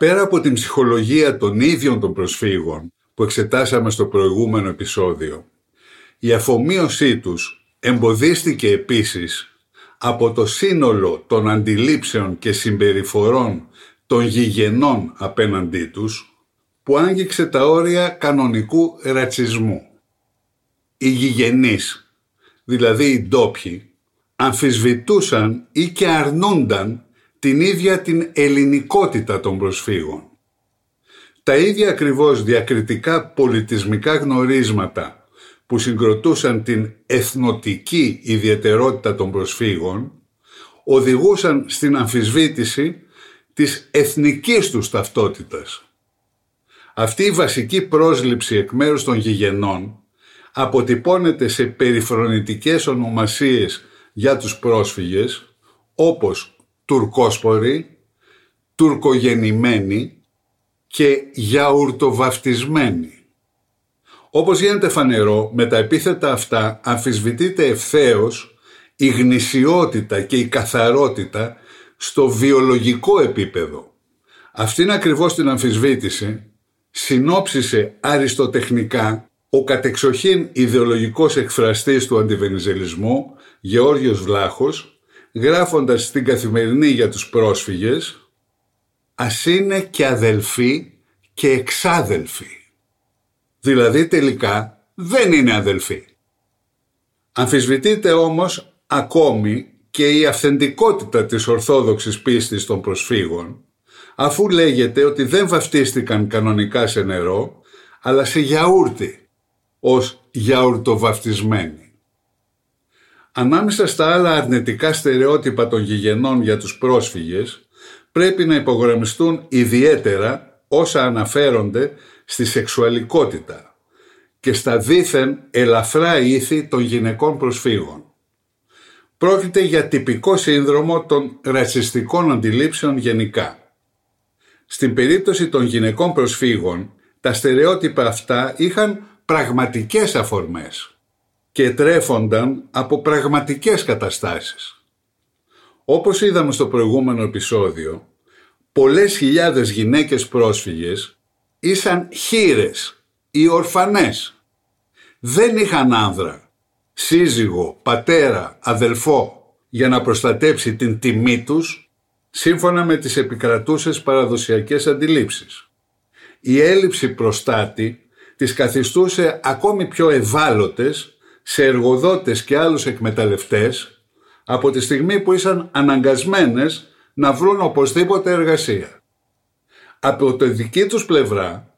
Πέρα από την ψυχολογία των ίδιων των προσφύγων που εξετάσαμε στο προηγούμενο επεισόδιο, η αφομοίωσή τους εμποδίστηκε επίσης από το σύνολο των αντιλήψεων και συμπεριφορών των γηγενών απέναντί τους που άγγιξε τα όρια κανονικού ρατσισμού. Οι γηγενείς, δηλαδή οι ντόπιοι, αμφισβητούσαν ή και αρνούνταν την ίδια την ελληνικότητα των προσφύγων. Τα ίδια ακριβώς διακριτικά πολιτισμικά γνωρίσματα που συγκροτούσαν την εθνοτική ιδιαιτερότητα των προσφύγων οδηγούσαν στην αμφισβήτηση της εθνικής τους ταυτότητας. Αυτή η βασική πρόσληψη εκ μέρους των γηγενών αποτυπώνεται σε περιφρονητικές ονομασίες για τους πρόσφυγες όπως τουρκόσποροι, τουρκογεννημένοι και γιαουρτοβαφτισμένοι. Όπως γίνεται φανερό, με τα επίθετα αυτά αμφισβητείται ευθέως η γνησιότητα και η καθαρότητα στο βιολογικό επίπεδο. Αυτήν ακριβώς την αμφισβήτηση συνόψισε αριστοτεχνικά ο κατεξοχήν ιδεολογικός εκφραστής του αντιβενιζελισμού Γεώργιος Βλάχος γράφοντας στην καθημερινή για τους πρόσφυγες ας είναι και αδελφοί και εξάδελφοι. Δηλαδή τελικά δεν είναι αδελφοί. Αμφισβητείται όμως ακόμη και η αυθεντικότητα της ορθόδοξης πίστης των προσφύγων αφού λέγεται ότι δεν βαφτίστηκαν κανονικά σε νερό αλλά σε γιαούρτι ως γιαουρτοβαφτισμένοι. Ανάμεσα στα άλλα αρνητικά στερεότυπα των γηγενών για τους πρόσφυγες πρέπει να υπογραμμιστούν ιδιαίτερα όσα αναφέρονται στη σεξουαλικότητα και στα δήθεν ελαφρά ήθη των γυναικών προσφύγων. Πρόκειται για τυπικό σύνδρομο των ρατσιστικών αντιλήψεων γενικά. Στην περίπτωση των γυναικών προσφύγων, τα στερεότυπα αυτά είχαν πραγματικές αφορμές και τρέφονταν από πραγματικές καταστάσεις. Όπως είδαμε στο προηγούμενο επεισόδιο, πολλές χιλιάδες γυναίκες πρόσφυγες ήσαν χείρες ή ορφανές. Δεν είχαν άνδρα, σύζυγο, πατέρα, αδελφό για να προστατέψει την τιμή τους σύμφωνα με τις επικρατούσες παραδοσιακές αντιλήψεις. Η έλλειψη προστάτη τις καθιστούσε ακόμη πιο ευάλωτες σε εργοδότες και άλλους εκμεταλλευτές από τη στιγμή που ήσαν αναγκασμένες να βρουν οπωσδήποτε εργασία. Από τη δική τους πλευρά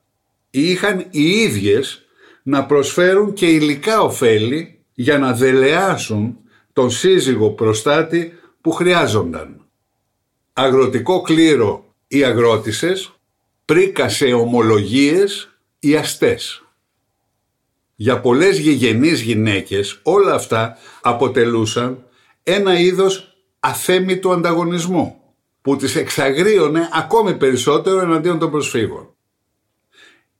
είχαν οι ίδιες να προσφέρουν και υλικά ωφέλη για να δελεάσουν τον σύζυγο προστάτη που χρειάζονταν. Αγροτικό κλήρο οι αγρότησες, πρίκα σε ομολογίες οι αστές. Για πολλές γηγενείς γυναίκες όλα αυτά αποτελούσαν ένα είδος αθέμητου ανταγωνισμού που τις εξαγρίωνε ακόμη περισσότερο εναντίον των προσφύγων.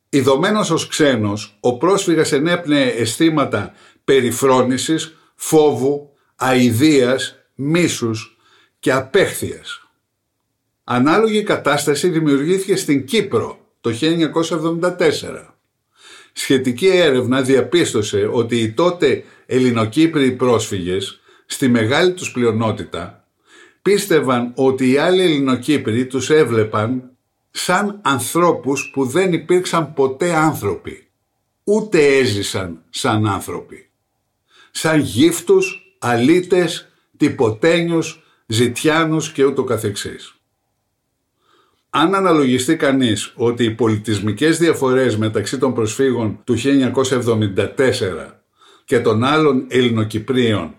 Ιδωμένος ως ξένος, ο πρόσφυγας ενέπνεε αισθήματα περιφρόνησης, φόβου, αηδίας, μίσους και απέχθειας. Ανάλογη κατάσταση δημιουργήθηκε στην Κύπρο το 1974 Σχετική έρευνα διαπίστωσε ότι οι τότε Ελληνοκύπριοι πρόσφυγες στη μεγάλη τους πλειονότητα πίστευαν ότι οι άλλοι Ελληνοκύπροι τους έβλεπαν σαν ανθρώπους που δεν υπήρξαν ποτέ άνθρωποι, ούτε έζησαν σαν άνθρωποι. Σαν γύφτους, αλίτες, τυποτένιους, ζητιάνους και ούτω καθεξής. Αν αναλογιστεί κανείς ότι οι πολιτισμικές διαφορές μεταξύ των προσφύγων του 1974 και των άλλων Ελληνοκυπρίων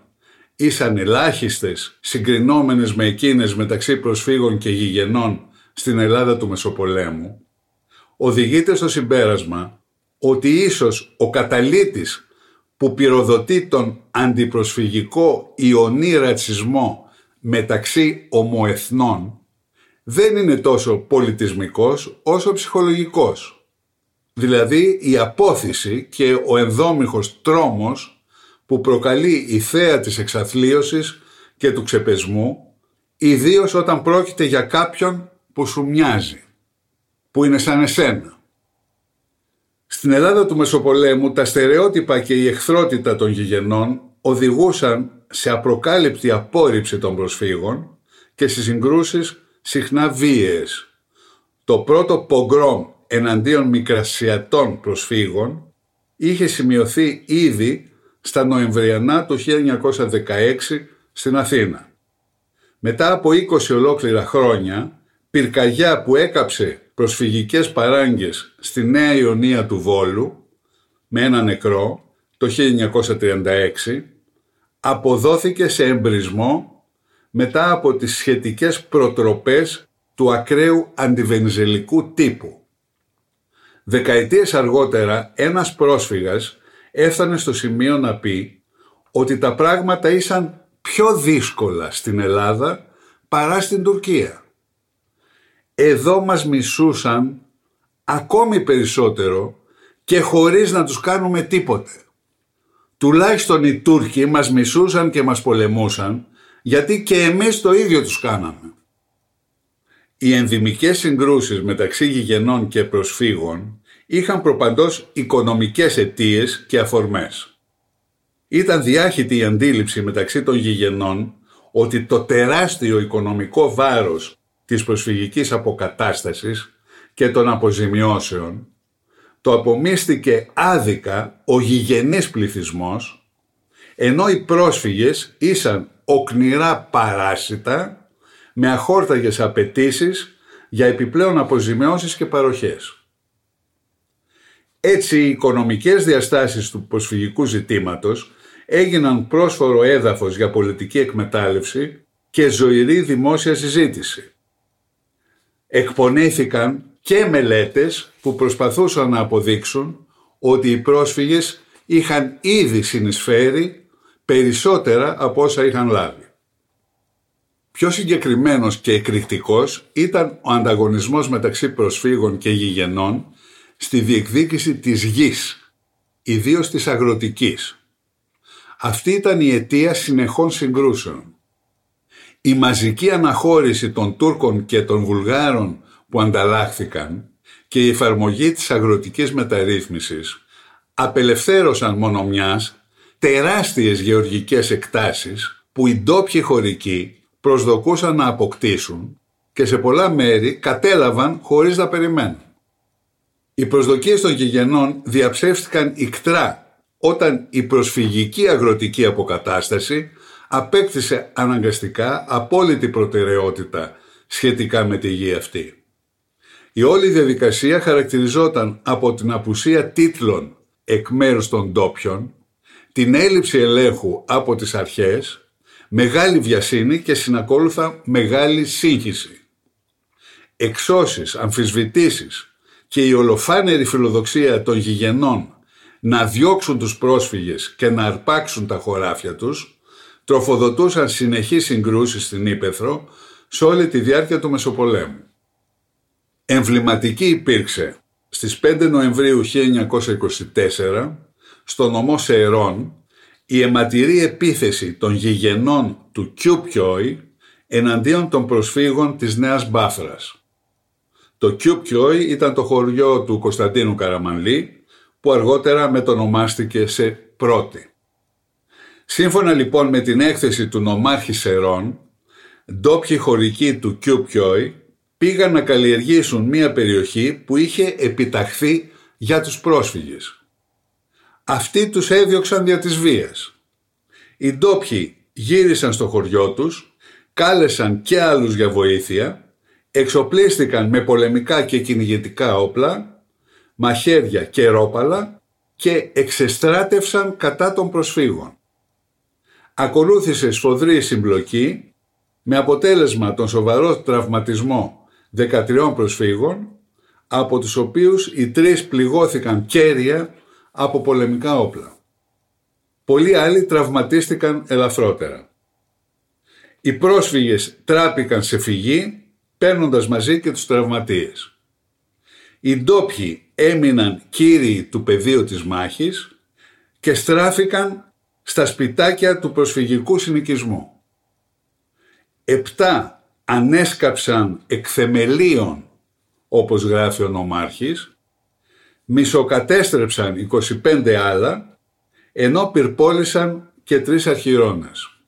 ήσαν ελάχιστες συγκρινόμενες με εκείνες μεταξύ προσφύγων και γηγενών στην Ελλάδα του Μεσοπολέμου, οδηγείται στο συμπέρασμα ότι ίσως ο καταλήτης που πυροδοτεί τον αντιπροσφυγικό ιονή ρατσισμό μεταξύ ομοεθνών δεν είναι τόσο πολιτισμικός όσο ψυχολογικός. Δηλαδή η απόθυση και ο ενδόμηχος τρόμος που προκαλεί η θέα της εξαθλίωσης και του ξεπεσμού ιδίως όταν πρόκειται για κάποιον που σου μοιάζει, που είναι σαν εσένα. Στην Ελλάδα του Μεσοπολέμου τα στερεότυπα και η εχθρότητα των γηγενών οδηγούσαν σε απροκάλυπτη απόρριψη των προσφύγων και σε συγκρούσεις συχνά βίαιες. Το πρώτο πογκρόμ εναντίον μικρασιατών προσφύγων είχε σημειωθεί ήδη στα Νοεμβριανά του 1916 στην Αθήνα. Μετά από 20 ολόκληρα χρόνια, πυρκαγιά που έκαψε προσφυγικές παράγκες στη Νέα Ιωνία του Βόλου, με ένα νεκρό, το 1936, αποδόθηκε σε εμπρισμό μετά από τις σχετικές προτροπές του ακραίου αντιβενζελικού τύπου. Δεκαετίες αργότερα ένας πρόσφυγας έφτανε στο σημείο να πει ότι τα πράγματα ήσαν πιο δύσκολα στην Ελλάδα παρά στην Τουρκία. Εδώ μας μισούσαν ακόμη περισσότερο και χωρίς να τους κάνουμε τίποτε. Τουλάχιστον οι Τούρκοι μας μισούσαν και μας πολεμούσαν γιατί και εμείς το ίδιο τους κάναμε. Οι ενδυμικές συγκρούσεις μεταξύ γηγενών και προσφύγων είχαν προπαντός οικονομικές αιτίες και αφορμές. Ήταν διάχυτη η αντίληψη μεταξύ των γηγενών ότι το τεράστιο οικονομικό βάρος της προσφυγικής αποκατάστασης και των αποζημιώσεων το απομίστηκε άδικα ο γηγενής πληθυσμός ενώ οι πρόσφυγες ήσαν οκνηρά παράσιτα με αχόρταγες απαιτήσεις για επιπλέον αποζημιώσεις και παροχές. Έτσι οι οικονομικές διαστάσεις του προσφυγικού ζητήματος έγιναν πρόσφορο έδαφος για πολιτική εκμετάλλευση και ζωηρή δημόσια συζήτηση. Εκπονήθηκαν και μελέτες που προσπαθούσαν να αποδείξουν ότι οι πρόσφυγες είχαν ήδη συνεισφέρει περισσότερα από όσα είχαν λάβει. Πιο συγκεκριμένος και εκρηκτικός ήταν ο ανταγωνισμός μεταξύ προσφύγων και γηγενών στη διεκδίκηση της γης, ιδίως της αγροτικής. Αυτή ήταν η αιτία συνεχών συγκρούσεων. Η μαζική αναχώρηση των Τούρκων και των Βουλγάρων που ανταλλάχθηκαν και η εφαρμογή της αγροτικής μεταρρύθμισης απελευθέρωσαν μόνο μιας τεράστιες γεωργικές εκτάσεις που οι ντόπιοι χωρικοί προσδοκούσαν να αποκτήσουν και σε πολλά μέρη κατέλαβαν χωρίς να περιμένουν. Οι προσδοκίες των γηγενών διαψεύστηκαν ικτρά όταν η προσφυγική αγροτική αποκατάσταση απέκτησε αναγκαστικά απόλυτη προτεραιότητα σχετικά με τη γη αυτή. Η όλη διαδικασία χαρακτηριζόταν από την απουσία τίτλων εκ μέρους των ντόπιων, την έλλειψη ελέγχου από τις αρχές, μεγάλη βιασύνη και συνακόλουθα μεγάλη σύγχυση. Εξώσεις, αμφισβητήσεις, και η ολοφάνερη φιλοδοξία των γηγενών να διώξουν τους πρόσφυγες και να αρπάξουν τα χωράφια τους τροφοδοτούσαν συνεχείς συγκρούσεις στην Ήπεθρο σε όλη τη διάρκεια του Μεσοπολέμου. Εμβληματική υπήρξε στις 5 Νοεμβρίου 1924 στο νομό Σεερών η αιματηρή επίθεση των γηγενών του Κιούπιόι εναντίον των προσφύγων της Νέας Μπάφρας. Το Κιούπκιόι ήταν το χωριό του Κωνσταντίνου Καραμανλή που αργότερα μετονομάστηκε σε πρώτη. Σύμφωνα λοιπόν με την έκθεση του νομάρχη Σερών, ντόπιοι χωρικοί του Κιουπιόι πήγαν να καλλιεργήσουν μια περιοχή που είχε επιταχθεί για τους πρόσφυγες. Αυτοί τους έδιωξαν δια της βίας. Οι ντόπιοι γύρισαν στο χωριό τους, κάλεσαν και άλλους για βοήθεια, εξοπλίστηκαν με πολεμικά και κυνηγετικά όπλα, μαχαίρια και ρόπαλα και εξεστράτευσαν κατά των προσφύγων. Ακολούθησε σφοδρή συμπλοκή με αποτέλεσμα τον σοβαρό τραυματισμό 13 προσφύγων, από τους οποίους οι τρεις πληγώθηκαν κέρια από πολεμικά όπλα. Πολλοί άλλοι τραυματίστηκαν ελαφρότερα. Οι πρόσφυγες τράπηκαν σε φυγή, παίρνοντας μαζί και τους τραυματίες. Οι ντόπιοι έμειναν κύριοι του πεδίου της μάχης και στράφηκαν στα σπιτάκια του προσφυγικού συνοικισμού. Επτά ανέσκαψαν εκθεμελίων, όπως γράφει ο νομάρχης, μισοκατέστρεψαν 25 άλλα, ενώ πυρπόλησαν και τρεις αρχιρώνες.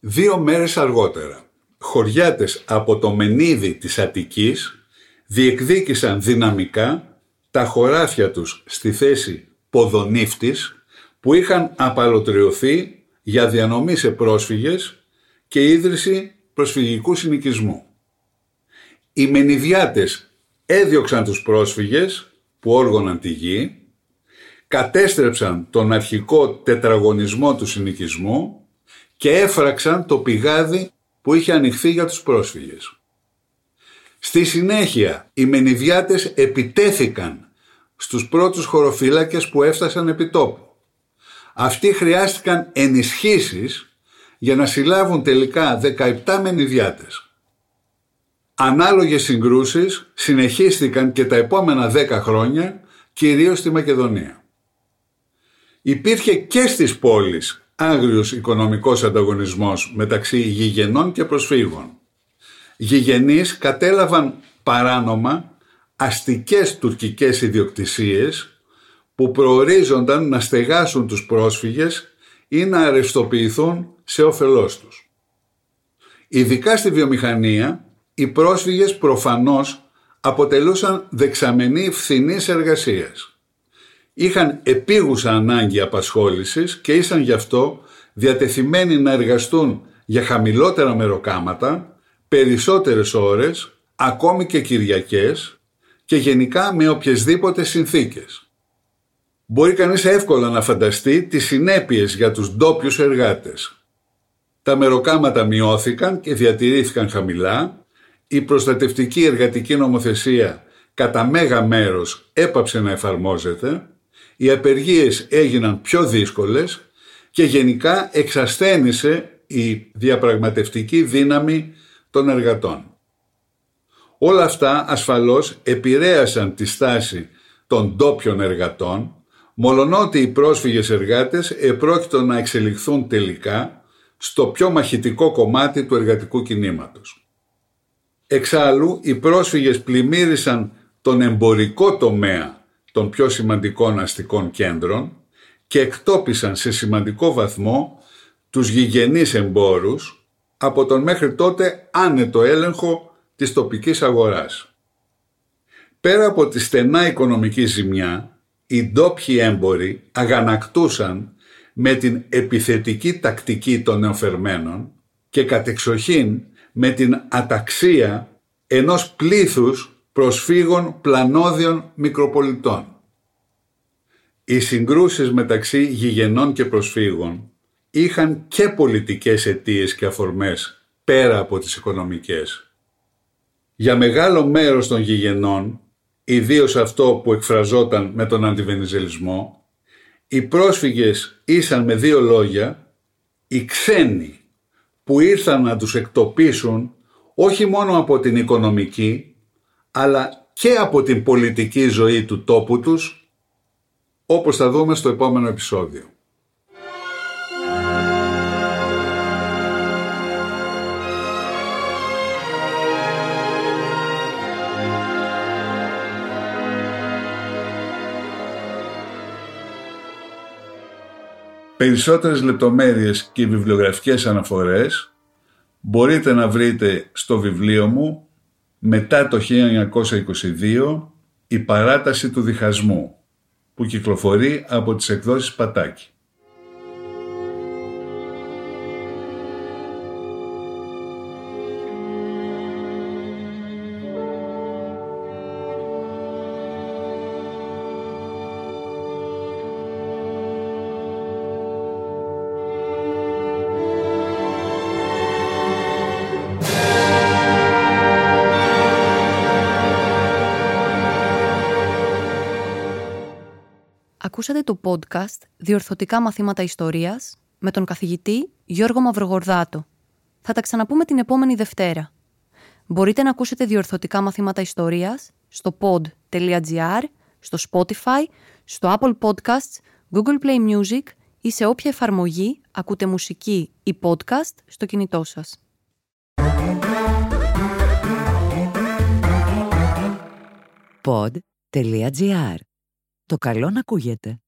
Δύο μέρες αργότερα, χωριάτες από το Μενίδι της Αττικής διεκδίκησαν δυναμικά τα χωράφια τους στη θέση ποδονύφτης που είχαν απαλωτριωθεί για διανομή σε πρόσφυγες και ίδρυση προσφυγικού συνοικισμού. Οι Μενιδιάτες έδιωξαν τους πρόσφυγες που όργωναν τη γη, κατέστρεψαν τον αρχικό τετραγωνισμό του συνοικισμού και έφραξαν το πηγάδι που είχε ανοιχθεί για τους πρόσφυγες. Στη συνέχεια οι Μενιδιάτες επιτέθηκαν στους πρώτους χωροφύλακες που έφτασαν επί τόπου. Αυτοί χρειάστηκαν ενισχύσεις για να συλλάβουν τελικά 17 μενιδιάτες. Ανάλογες συγκρούσεις συνεχίστηκαν και τα επόμενα 10 χρόνια, κυρίως στη Μακεδονία. Υπήρχε και στις πόλεις άγριος οικονομικός ανταγωνισμός μεταξύ γηγενών και προσφύγων. Γηγενείς κατέλαβαν παράνομα αστικές τουρκικές ιδιοκτησίες που προορίζονταν να στεγάσουν τους πρόσφυγες ή να αρεστοποιηθούν σε όφελός τους. Ειδικά στη βιομηχανία, οι πρόσφυγες προφανώς αποτελούσαν δεξαμενή φθηνής εργασίας. Είχαν επίγουσα ανάγκη απασχόλησης και ήσαν γι' αυτό διατεθειμένοι να εργαστούν για χαμηλότερα μεροκάματα, περισσότερες ώρες, ακόμη και Κυριακές και γενικά με οποιασδήποτε συνθήκες. Μπορεί κανείς εύκολα να φανταστεί τις συνέπειες για τους ντόπιους εργάτες τα μεροκάματα μειώθηκαν και διατηρήθηκαν χαμηλά, η προστατευτική εργατική νομοθεσία κατά μέγα μέρος έπαψε να εφαρμόζεται, οι απεργίες έγιναν πιο δύσκολες και γενικά εξασθένησε η διαπραγματευτική δύναμη των εργατών. Όλα αυτά ασφαλώς επηρέασαν τη στάση των ντόπιων εργατών, μολονότι οι πρόσφυγες εργάτες επρόκειτο να εξελιχθούν τελικά στο πιο μαχητικό κομμάτι του εργατικού κινήματος. Εξάλλου, οι πρόσφυγες πλημμύρισαν τον εμπορικό τομέα των πιο σημαντικών αστικών κέντρων και εκτόπισαν σε σημαντικό βαθμό τους γηγενείς εμπόρους από τον μέχρι τότε άνετο έλεγχο της τοπικής αγοράς. Πέρα από τη στενά οικονομική ζημιά, οι ντόπιοι έμποροι αγανακτούσαν με την επιθετική τακτική των νεοφερμένων και κατεξοχήν με την αταξία ενός πλήθους προσφύγων πλανόδιων μικροπολιτών. Οι συγκρούσεις μεταξύ γηγενών και προσφύγων είχαν και πολιτικές αιτίες και αφορμές πέρα από τις οικονομικές. Για μεγάλο μέρος των γηγενών, ιδίως αυτό που εκφραζόταν με τον αντιβενιζελισμό, οι πρόσφυγες ήσαν με δύο λόγια οι ξένοι που ήρθαν να τους εκτοπίσουν όχι μόνο από την οικονομική αλλά και από την πολιτική ζωή του τόπου τους όπως θα δούμε στο επόμενο επεισόδιο. Περισσότερες λεπτομέρειες και βιβλιογραφικές αναφορές μπορείτε να βρείτε στο βιβλίο μου μετά το 1922 «Η παράταση του διχασμού» που κυκλοφορεί από τις εκδόσεις Πατάκη. Ακούσατε το podcast «Διορθωτικά μαθήματα ιστορίας» με τον καθηγητή Γιώργο Μαυρογορδάτο. Θα τα ξαναπούμε την επόμενη Δευτέρα. Μπορείτε να ακούσετε διορθωτικά μαθήματα ιστορίας στο pod.gr, στο Spotify, στο Apple Podcasts, Google Play Music ή σε όποια εφαρμογή ακούτε μουσική ή podcast στο κινητό σας. Pod.gr. Το καλό να ακούγεται.